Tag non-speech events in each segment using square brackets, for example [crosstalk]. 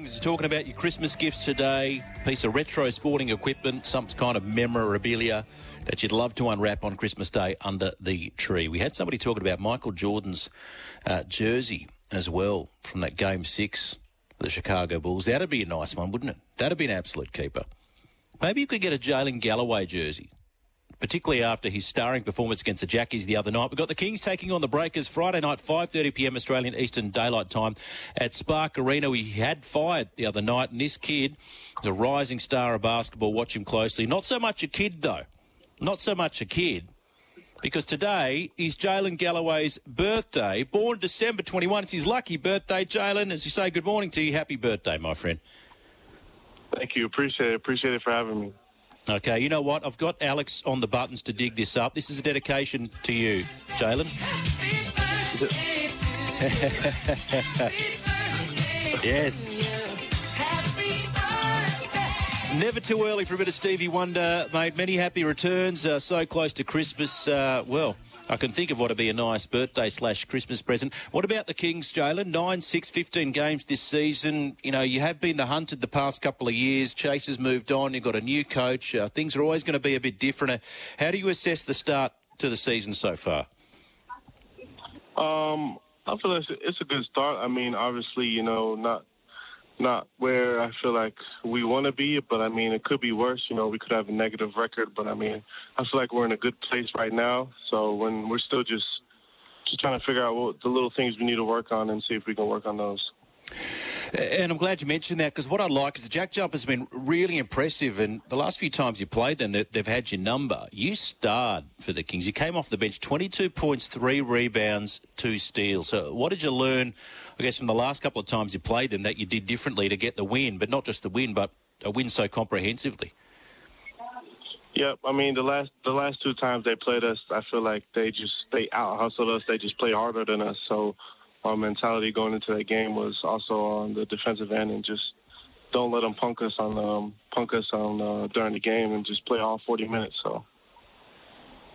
Talking about your Christmas gifts today, piece of retro sporting equipment, some kind of memorabilia that you'd love to unwrap on Christmas Day under the tree. We had somebody talking about Michael Jordan's uh, jersey as well from that game six, the Chicago Bulls. That'd be a nice one, wouldn't it? That'd be an absolute keeper. Maybe you could get a Jaylin Galloway jersey particularly after his starring performance against the Jackies the other night. We've got the Kings taking on the Breakers Friday night, 5.30pm Australian Eastern Daylight Time at Spark Arena. We had fired the other night, and this kid is a rising star of basketball. Watch him closely. Not so much a kid, though. Not so much a kid. Because today is Jaylin Galloway's birthday, born December 21. It's his lucky birthday, Jaylin. As you say, good morning to you. Happy birthday, my friend. Thank you. Appreciate it. Appreciate it for having me. Okay, you know what? I've got Alex on the buttons to dig this up. This is a dedication to you, Jaylin. [laughs] yes. Never too early for a bit of Stevie Wonder, mate. Many happy returns. Uh, so close to Christmas. Uh, well, I can think of what would be a nice birthday slash Christmas present. What about the Kings, Jaylin? 9, 6, 15 games this season. You know, you have been the hunted the past couple of years. Chase has moved on. You've got a new coach. Uh, things are always going to be a bit different. Uh, how do you assess the start to the season so far? Um, I feel it's a good start. I mean, obviously, you know, not not where I feel like we want to be, but I mean, it could be worse. You know, we could have a negative record, but I mean, I feel like we're in a good place right now. So when we're still just just trying to figure out what the little things we need to work on and see if we can work on those. And I'm glad you mentioned that because what I like is the Jack Jump has been really impressive. And the last few times you played them, they've had your number. You starred for the Kings. You came off the bench, 22 points, three rebounds, two steals. So what did you learn, I guess, from the last couple of times you played them that you did differently to get the win? But not just the win, but a win so comprehensively. Yep, I mean the last the last two times they played us, I feel like they just they out hustled us. They just play harder than us. So our mentality going into that game was also on the defensive end and just don't let them punk us on um, punk us on uh, during the game and just play all 40 minutes. So.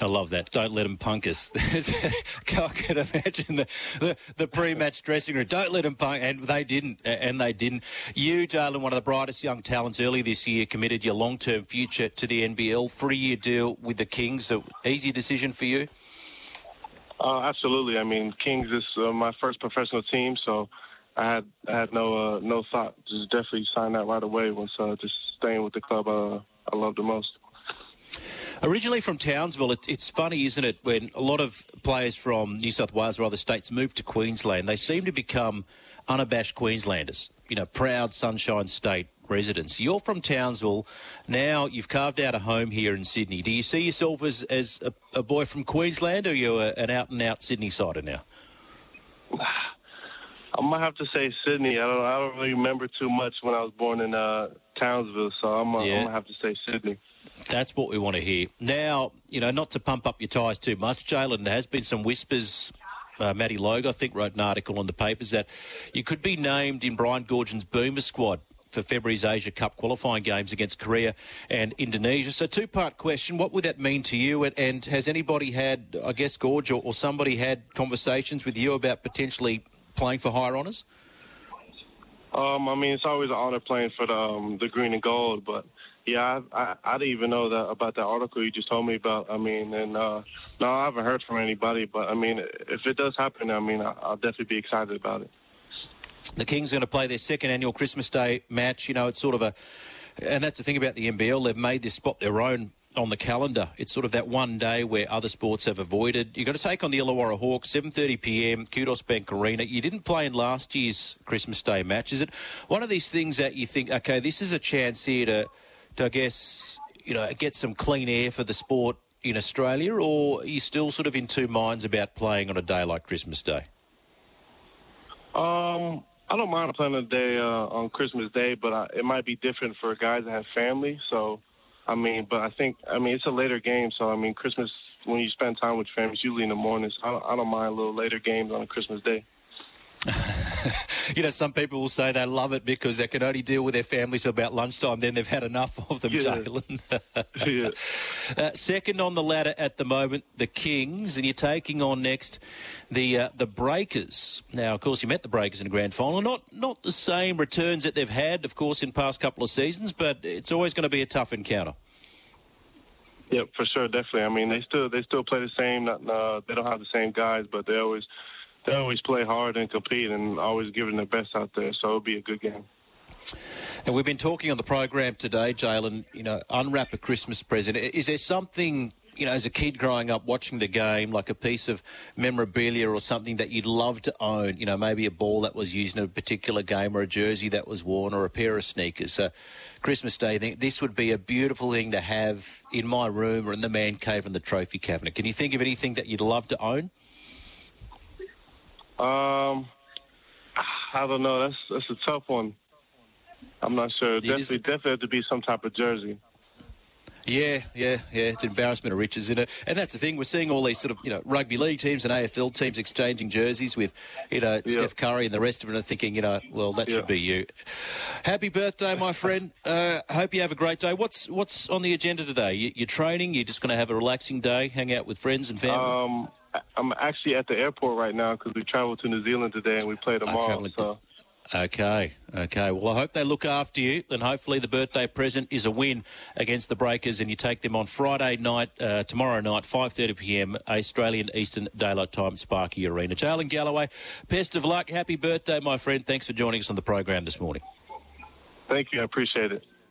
I love that. Don't let them punk us. [laughs] I can imagine the, the, the, pre-match dressing room. Don't let them punk, and they didn't. And they didn't. You, Jaylin, one of the brightest young talents early this year, committed your long-term future to the NBL. Three-year deal with the Kings. So easy decision for you. Uh, absolutely. I mean, Kings is uh, my first professional team, so I had I had no uh, no thought. Just definitely signed that right away. Was uh, just staying with the club uh, I love the most. Originally from Townsville, it, it's funny, isn't it, when a lot of players from New South Wales or other states move to Queensland, they seem to become unabashed Queenslanders. You know, proud Sunshine State residents. You're from Townsville. Now you've carved out a home here in Sydney. Do you see yourself as, as a, a boy from Queensland or are you a, an out and out Sydney sider now? [sighs] I might have to say Sydney. I don't. I don't really remember too much when I was born in uh, Townsville, so I'm, uh, yeah. I'm gonna have to say Sydney. That's what we want to hear. Now, you know, not to pump up your tyres too much, Jaylin. There has been some whispers. Uh, Matty Logue, I think, wrote an article in the papers that you could be named in Brian Goorjian's Boomer squad for February's Asia Cup qualifying games against Korea and Indonesia. So, two part question what would that mean to you? And, and has anybody had, I guess, Gorge or, or, somebody had conversations with you about potentially playing for higher honours? Um, I mean, it's always an honour playing for the, um, the green and gold, but yeah, I, I, I, didn't even know that about that article you just told me about. I mean, and uh, no, I haven't heard from anybody, but I mean, if it does happen, I mean, I, I'll definitely be excited about it. The Kings are going to play their second annual Christmas Day match. You know, it's sort of a, and that's the thing about the NBL. They've made this spot their own on the calendar. It's sort of that one day where other sports have avoided. You've got to take on the Illawarra Hawks, 7:30 p.m. Kudos Bank Arena. You didn't play in last year's Christmas Day match. Is it one of these things that you think, okay, this is a chance here to, to I guess, you know, get some clean air for the sport in Australia, or are you still sort of in two minds about playing on a day like Christmas Day? Um, I don't mind playing a day uh, on Christmas Day, but I, it might be different for guys that have family. So, I mean, but I think I mean it's a later game, so I mean Christmas when you spend time with family, it's usually in the mornings. I don't, I don't mind a little later games on a Christmas Day. [laughs] you know, some people will say they love it because they can only deal with their families about lunchtime. Then they've had enough [laughs] of them, Yeah. Jaylin. [laughs] yeah. Uh, second on the ladder at the moment, the Kings, and you're taking on next the uh, the Breakers. Now, of course, you met the Breakers in the grand final. Not not the same returns that they've had, of course, in past couple of seasons, but it's always going to be a tough encounter. Yeah, for sure, definitely. I mean, they still they still play the same. Not, uh, they don't have the same guys, but they always they always play hard and compete and always giving their best out there. So it'll be a good game. And we've been talking on the program today, Jaylin. You know, unwrap a Christmas present. Is there something? You know, as a kid growing up watching the game, like a piece of memorabilia or something that you'd love to own, you know, maybe a ball that was used in a particular game or a jersey that was worn or a pair of sneakers. So Christmas Day, this would be a beautiful thing to have in my room or in the man cave in the trophy cabinet. Can you think of anything that you'd love to own? Um, I don't know. That's that's a tough one. I'm not sure. It Definitely, is- definitely have to be some type of jersey. Yeah, yeah, yeah. It's an embarrassment of riches, isn't it? And that's the thing. We're seeing all these sort of, you know, rugby league teams and AFL teams exchanging jerseys with, you know, Yeah. Steph Curry and the rest of it, and thinking, you know, well, that Yeah. should be you. Happy birthday, my friend. Uh, hope you have a great day. What's what's on the agenda today? You, you're training. You're just going to have a relaxing day, hang out with friends and family. Um, I'm actually at the airport right now because we traveled to New Zealand today and we play tomorrow. So Okay, okay. Well, I hope they look after you, and hopefully the birthday present is a win against the Breakers, and you take them on Friday night, uh, tomorrow night, 5:30 p.m. Australian Eastern Daylight Time, Spark Arena. Jaylin Galloway, best of luck. Happy birthday, my friend. Thanks for joining us on the program this morning. thank you. I appreciate it.